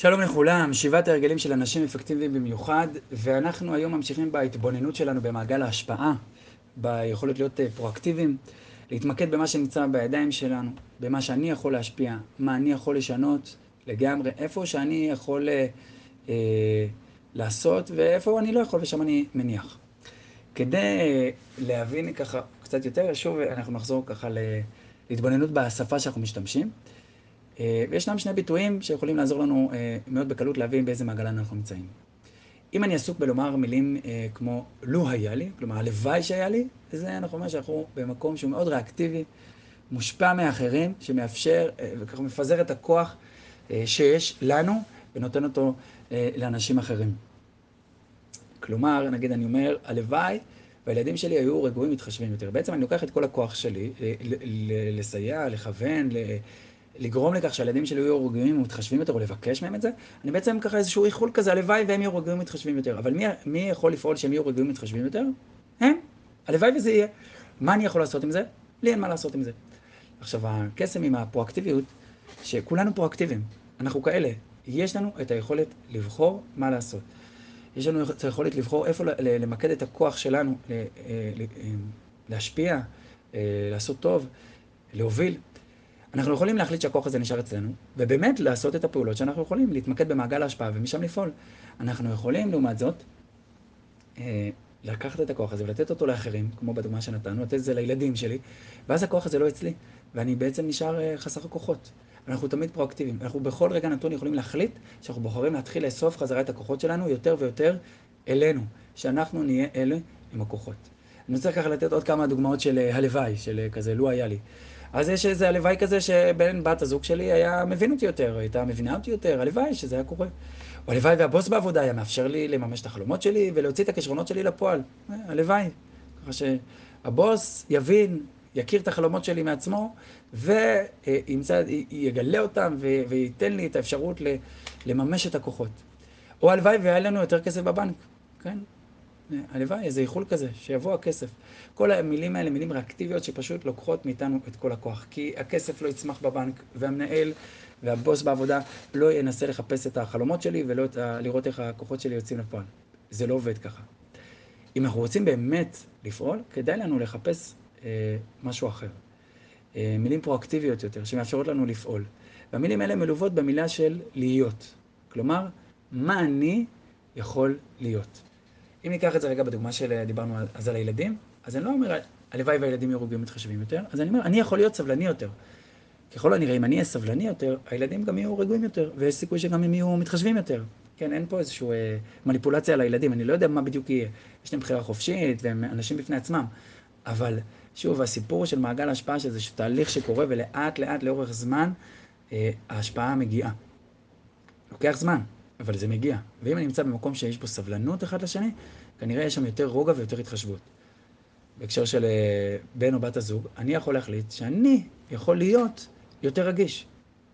שלום לכולם, שבעת הרגלים של אנשים אפקטיביים במיוחד, ואנחנו היום ממשיכים בהתבוננות שלנו במעגל ההשפעה, ביכולת להיות אה, פרואקטיביים, להתמקד במה שנמצא בידיים שלנו, במה שאני יכול להשפיע, מה אני יכול לשנות לגמרי, איפה שאני יכול אה, אה, לעשות ואיפה אני לא יכול, ושם אני מניח. כדי אה, להבין ככה קצת יותר, שוב אנחנו נחזור ככה להתבוננות בשפה שאנחנו משתמשים. אה, וישנם שני ביטויים שיכולים לעזור לנו אה, מאוד בקלות להבין באיזה מעגלן אנחנו נמצאים. אם אני עסוק בלומר מילים אה, כמו לו היה לי, כלומר הלוואי שהיה לי, זה אנחנו אומרים שאנחנו במקום שהוא מאוד ריאקטיבי, מושפע מאחרים, שמאפשר וככה מפזר את הכוח שיש לנו ונותן אותו לאנשים אחרים. כלומר, נגיד אני אומר, הלוואי והילדים שלי היו רגועים מתחשבים יותר. בעצם אני לוקח את כל הכוח שלי לסייע, לכוון, לגרום לכך שהילדים שלי יהיו רגועים ומתחשבים יותר, או לבקש מהם את זה, אני בעצם ככה איזשהו איחול כזה, הלוואי והם יהיו רגועים ומתחשבים יותר. אבל מי, מי יכול לפעול שהם יהיו רגועים ומתחשבים יותר? הם. הלוואי וזה יהיה. מה אני יכול לעשות עם זה? לי אין מה לעשות עם זה. עכשיו, הקסם עם הפרואקטיביות, שכולנו פרואקטיביים, אנחנו כאלה. יש לנו את היכולת לבחור מה לעשות. יש לנו את היכולת לבחור איפה למקד את הכוח שלנו, אה, להשפיע, אה, לעשות טוב, להוביל. אנחנו יכולים להחליט שהכוח הזה נשאר אצלנו, ובאמת לעשות את הפעולות שאנחנו יכולים, להתמקד במעגל ההשפעה ומשם לפעול. אנחנו יכולים, לעומת זאת, אה, לקחת את הכוח הזה ולתת אותו לאחרים, כמו בדוגמה שנתנו, לתת את זה לילדים שלי, ואז הכוח הזה לא אצלי, ואני בעצם נשאר אה, חסר כוחות. אנחנו תמיד פרואקטיביים. אנחנו בכל רגע נתון יכולים להחליט שאנחנו בוחרים להתחיל לאסוף חזרה את הכוחות שלנו יותר ויותר אלינו, שאנחנו נהיה אלה עם הכוחות. אני רוצה ככה לתת עוד כמה דוגמאות של אה, הלוואי, של כזה, לו היה לי. אז יש איזה הלוואי כזה שבן בת הזוג שלי היה מבין אותי יותר, הייתה מבינה אותי יותר, הלוואי שזה היה קורה. או הלוואי והבוס בעבודה היה מאפשר לי לממש את החלומות שלי ולהוציא את הכישרונות שלי לפועל. אה, הלוואי. ככה שהבוס יבין, יכיר את החלומות שלי מעצמו, וימצא, יגלה אותם וייתן לי את האפשרות לממש את הכוחות. או הלוואי והיה לנו יותר כסף בבנק, כן? הלוואי, איזה איחול כזה, שיבוא הכסף. כל המילים האלה מילים ריאקטיביות שפשוט לוקחות מאיתנו את כל הכוח. כי הכסף לא יצמח בבנק, והמנהל והבוס בעבודה לא ינסה לחפש את החלומות שלי ולא את ה... לראות איך הכוחות שלי יוצאים לפועל. זה לא עובד ככה. אם אנחנו רוצים באמת לפעול, כדאי לנו לחפש אה, משהו אחר. אה, מילים פרואקטיביות יותר, שמאפשרות לנו לפעול. והמילים האלה מלוות במילה של להיות. כלומר, מה אני יכול להיות. אם ניקח את זה רגע בדוגמה של דיברנו אז על הילדים, אז אני לא אומר, הלוואי והילדים יהיו רגועים מתחשבים יותר, אז אני אומר, אני יכול להיות סבלני יותר. ככל הנראה, אם אני אהיה סבלני יותר, הילדים גם יהיו רגועים יותר, ויש סיכוי שגם הם יהיו מתחשבים יותר. כן, אין פה איזושהי אה, מניפולציה על הילדים, אני לא יודע מה בדיוק יהיה. יש להם בחירה חופשית, והם אנשים בפני עצמם. אבל, שוב, הסיפור של מעגל ההשפעה, שזה תהליך שקורה, ולאט לאט, לאורך זמן, אה, ההשפעה מגיעה. לוקח זמן, אבל זה מגיע. ואם אני נמצא במקום שיש בו סבלנות אחד לשני, כנראה יש שם יותר רוגע ויותר התחשבות. בהקשר של אה, בן או בת הזוג, אני יכול להחליט שאני יכול להיות יותר רגיש.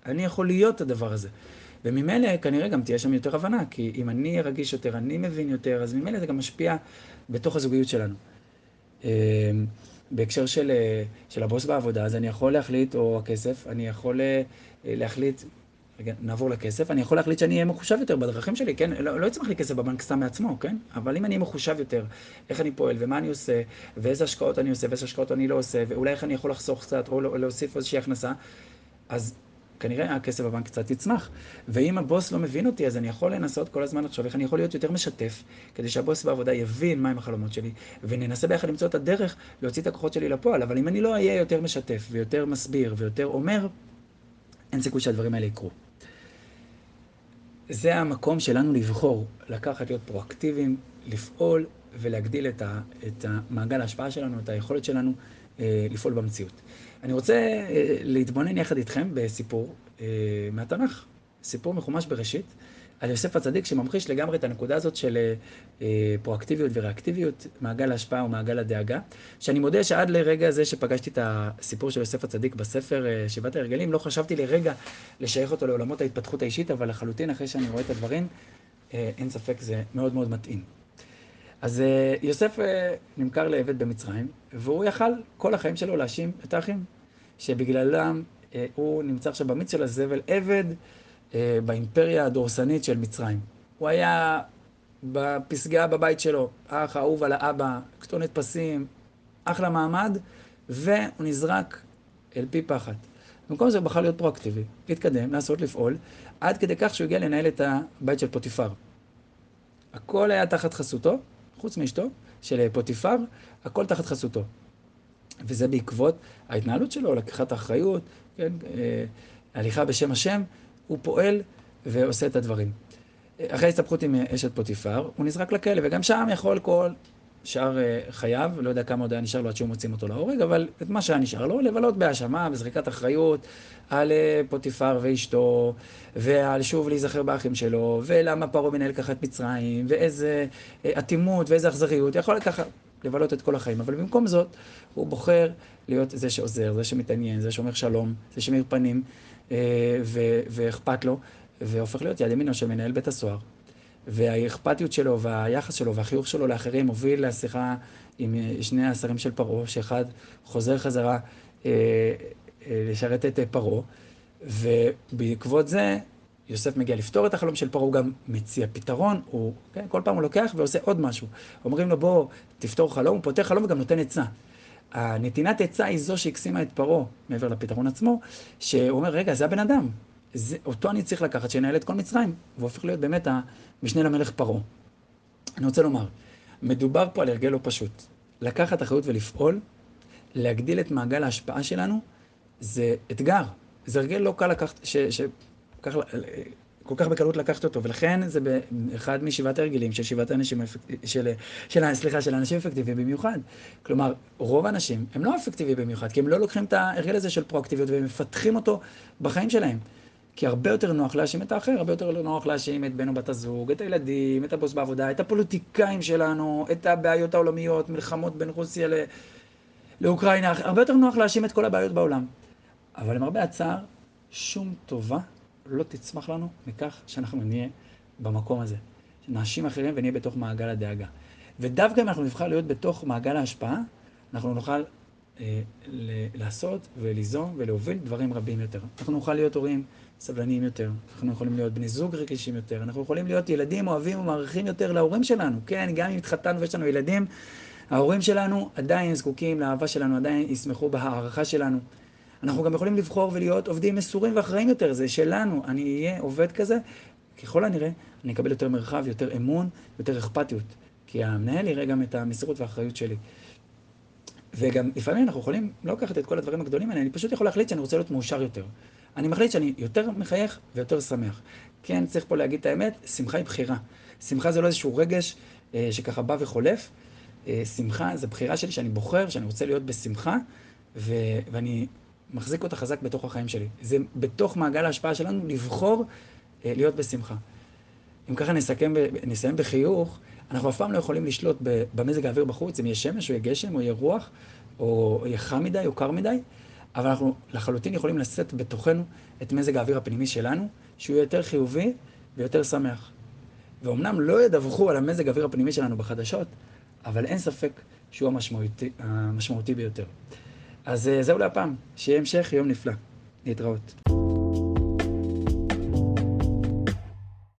אני יכול להיות הדבר הזה. וממילא כנראה גם תהיה שם יותר הבנה, כי אם אני אהיה רגיש יותר, אני מבין יותר, אז ממילא זה גם משפיע בתוך הזוגיות שלנו. אה, בהקשר של, אה, של הבוס בעבודה, אז אני יכול להחליט, או הכסף, אני יכול להחליט רגע, נעבור לכסף, אני יכול להחליט שאני אהיה מחושב יותר בדרכים שלי, כן? לא, לא יצמח לי כסף בבנק סתם מעצמו, כן? אבל אם אני אהיה מחושב יותר, איך אני פועל, ומה אני עושה, ואיזה השקעות אני עושה, ואיזה השקעות אני לא עושה, ואולי איך אני יכול לחסוך קצת, או לא, להוסיף איזושהי הכנסה, אז כנראה הכסף בבנק קצת יצמח. ואם הבוס לא מבין אותי, אז אני יכול לנסות כל הזמן לחשוב איך אני יכול להיות יותר משתף, כדי שהבוס בעבודה יבין מהם החלומות שלי, וננסה ביחד למצוא את הדרך להוציא את הכוחות שלי לפועל. אבל אם אני לא אהיה יותר משתף, ויותר מסביר, ויותר אומר, אין סיכוי שהדברים האלה יקרו. זה המקום שלנו לבחור, לקחת, להיות פרואקטיביים, לפעול ולהגדיל את, ה, את המעגל ההשפעה שלנו, את היכולת שלנו אה, לפעול במציאות. אני רוצה אה, להתבונן יחד איתכם בסיפור אה, מהתנ"ך, סיפור מחומש בראשית. על יוסף הצדיק שממחיש לגמרי את הנקודה הזאת של אה, אה, פרואקטיביות וריאקטיביות, מעגל ההשפעה ומעגל הדאגה, שאני מודה שעד לרגע זה שפגשתי את הסיפור של יוסף הצדיק בספר אה, שבעת ההרגלים, לא חשבתי לרגע לשייך אותו לעולמות ההתפתחות האישית, אבל לחלוטין אחרי שאני רואה את הדברים, אין ספק זה מאוד מאוד מתאים. אז יוסף נמכר לעבד במצרים, והוא יכל כל החיים שלו להאשים את האחים, שבגללם הוא נמצא עכשיו במיץ של הזבל, עבד אה, באימפריה הדורסנית של מצרים. הוא היה בפסגה בבית שלו, האח האהוב על האבא, כתונת פסים, אחלה מעמד, והוא נזרק אל פי פחת. במקום זה הוא בחר להיות פרואקטיבי, להתקדם, לעשות, לפעול, עד כדי כך שהוא הגיע לנהל את הבית של פוטיפר. הכל היה תחת חסותו, חוץ מאשתו, של פוטיפר, הכל תחת חסותו. וזה בעקבות ההתנהלות שלו, לקחת אחריות, כן, אה, הליכה בשם השם, הוא פועל ועושה את הדברים. אחרי הסתבכות עם אשת פוטיפר, הוא נזרק לכלא, וגם שם יכול כל שאר אה, חייו, לא יודע כמה עוד היה נשאר לו עד שהוא מוצאים אותו להורג, אבל את מה שהיה נשאר לו, לבלות בהאשמה, בזריקת אחריות על אה, פוטיפר ואשתו, ועל שוב להיזכר באחים שלו, ולמה פרעה מנהל ככה את מצרים, ואיזה אה, אטימות ואיזה אכזריות, יכול ככה לבלות את כל החיים. אבל במקום זאת, הוא בוחר להיות זה שעוזר, זה שמתעניין, זה שאומר שלום, זה שמאיר פנים, ואכפת לו, והופך להיות יד ימינו של מנהל בית הסוהר. והאכפתיות שלו והיחס שלו והחיוך שלו לאחרים הוביל לשיחה עם אה, שני השרים של פרעה, שאחד חוזר חזרה אה, אה, לשרת את אה, פרעה, ובעקבות זה יוסף מגיע לפתור את החלום של פרעה, הוא גם מציע פתרון, הוא, כן, כל פעם הוא לוקח ועושה עוד משהו. אומרים לו, בוא, תפתור חלום, הוא פותח חלום וגם נותן עצה. הנתינת עצה היא זו שהקסימה את פרעה, מעבר לפתרון עצמו, שהוא אומר, רגע, זה הבן אדם, זה, אותו אני צריך לקחת, שינהל את כל מצרים, והופך להיות באמת המשנה למלך פרעה. אני רוצה לומר, מדובר פה על הרגל לא פשוט. לקחת אחריות ולפעול, להגדיל את מעגל ההשפעה שלנו, זה אתגר. זה הרגל לא קל לקחת, ש... ש... כך, כל כך בקלות לקחת אותו, ולכן זה אחד משבעת ההרגלים של שבעת האנשים, של, של, סליחה, של אנשים אפקטיביים במיוחד. כלומר, רוב האנשים הם לא אפקטיביים במיוחד, כי הם לא לוקחים את ההרגל הזה של פרואקטיביות והם מפתחים אותו בחיים שלהם. כי הרבה יותר נוח להאשים את האחר, הרבה יותר נוח להאשים את בן או בת הזוג, את הילדים, את הבוס בעבודה, את הפוליטיקאים שלנו, את הבעיות העולמיות, מלחמות בין רוסיה ל... לאוקראינה, הרבה יותר נוח להאשים את כל הבעיות בעולם. אבל למרבה הצער, שום טובה לא תצמח לנו מכך שאנחנו נהיה במקום הזה. שנאשים אחרים ונהיה בתוך מעגל הדאגה. ודווקא אם אנחנו נבחר להיות בתוך מעגל ההשפעה, אנחנו נוכל אה, לעשות וליזום ולהוביל דברים רבים יותר. אנחנו נוכל להיות הורים סבלניים יותר, אנחנו יכולים להיות בני זוג רגישים יותר, אנחנו יכולים להיות ילדים אוהבים ומעריכים יותר להורים שלנו. כן, גם אם התחתנו ויש לנו ילדים, ההורים שלנו עדיין זקוקים לאהבה שלנו, עדיין ישמחו בהערכה שלנו. אנחנו גם יכולים לבחור ולהיות עובדים מסורים ואחראים יותר, זה שלנו. אני אהיה עובד כזה, ככל הנראה, אני אקבל יותר מרחב, יותר אמון, יותר אכפתיות. כי המנהל יראה גם את המסירות והאחריות שלי. וגם לפעמים אנחנו יכולים לא לקחת את כל הדברים הגדולים האלה, אני פשוט יכול להחליט שאני רוצה להיות מאושר יותר. אני מחליט שאני יותר מחייך ויותר שמח. כן, צריך פה להגיד את האמת, שמחה היא בחירה. שמחה זה לא איזשהו רגש אה, שככה בא וחולף. אה, שמחה זה בחירה שלי שאני בוחר, שאני רוצה להיות בשמחה, ו- ואני מחזיק אותה חזק בתוך החיים שלי. זה בתוך מעגל ההשפעה שלנו לבחור אה, להיות בשמחה. אם ככה נסכם, נסיים בחיוך, אנחנו אף פעם לא יכולים לשלוט במזג האוויר בחוץ, אם יהיה שמש או יהיה גשם או יהיה רוח, או יהיה חם מדי או קר מדי, אבל אנחנו לחלוטין יכולים לשאת בתוכנו את מזג האוויר הפנימי שלנו, שהוא יותר חיובי ויותר שמח. ואומנם לא ידווחו על המזג האוויר הפנימי שלנו בחדשות, אבל אין ספק שהוא המשמעותי, המשמעותי ביותר. אז אה, זהו להפעם, שיהיה המשך יום נפלא. להתראות.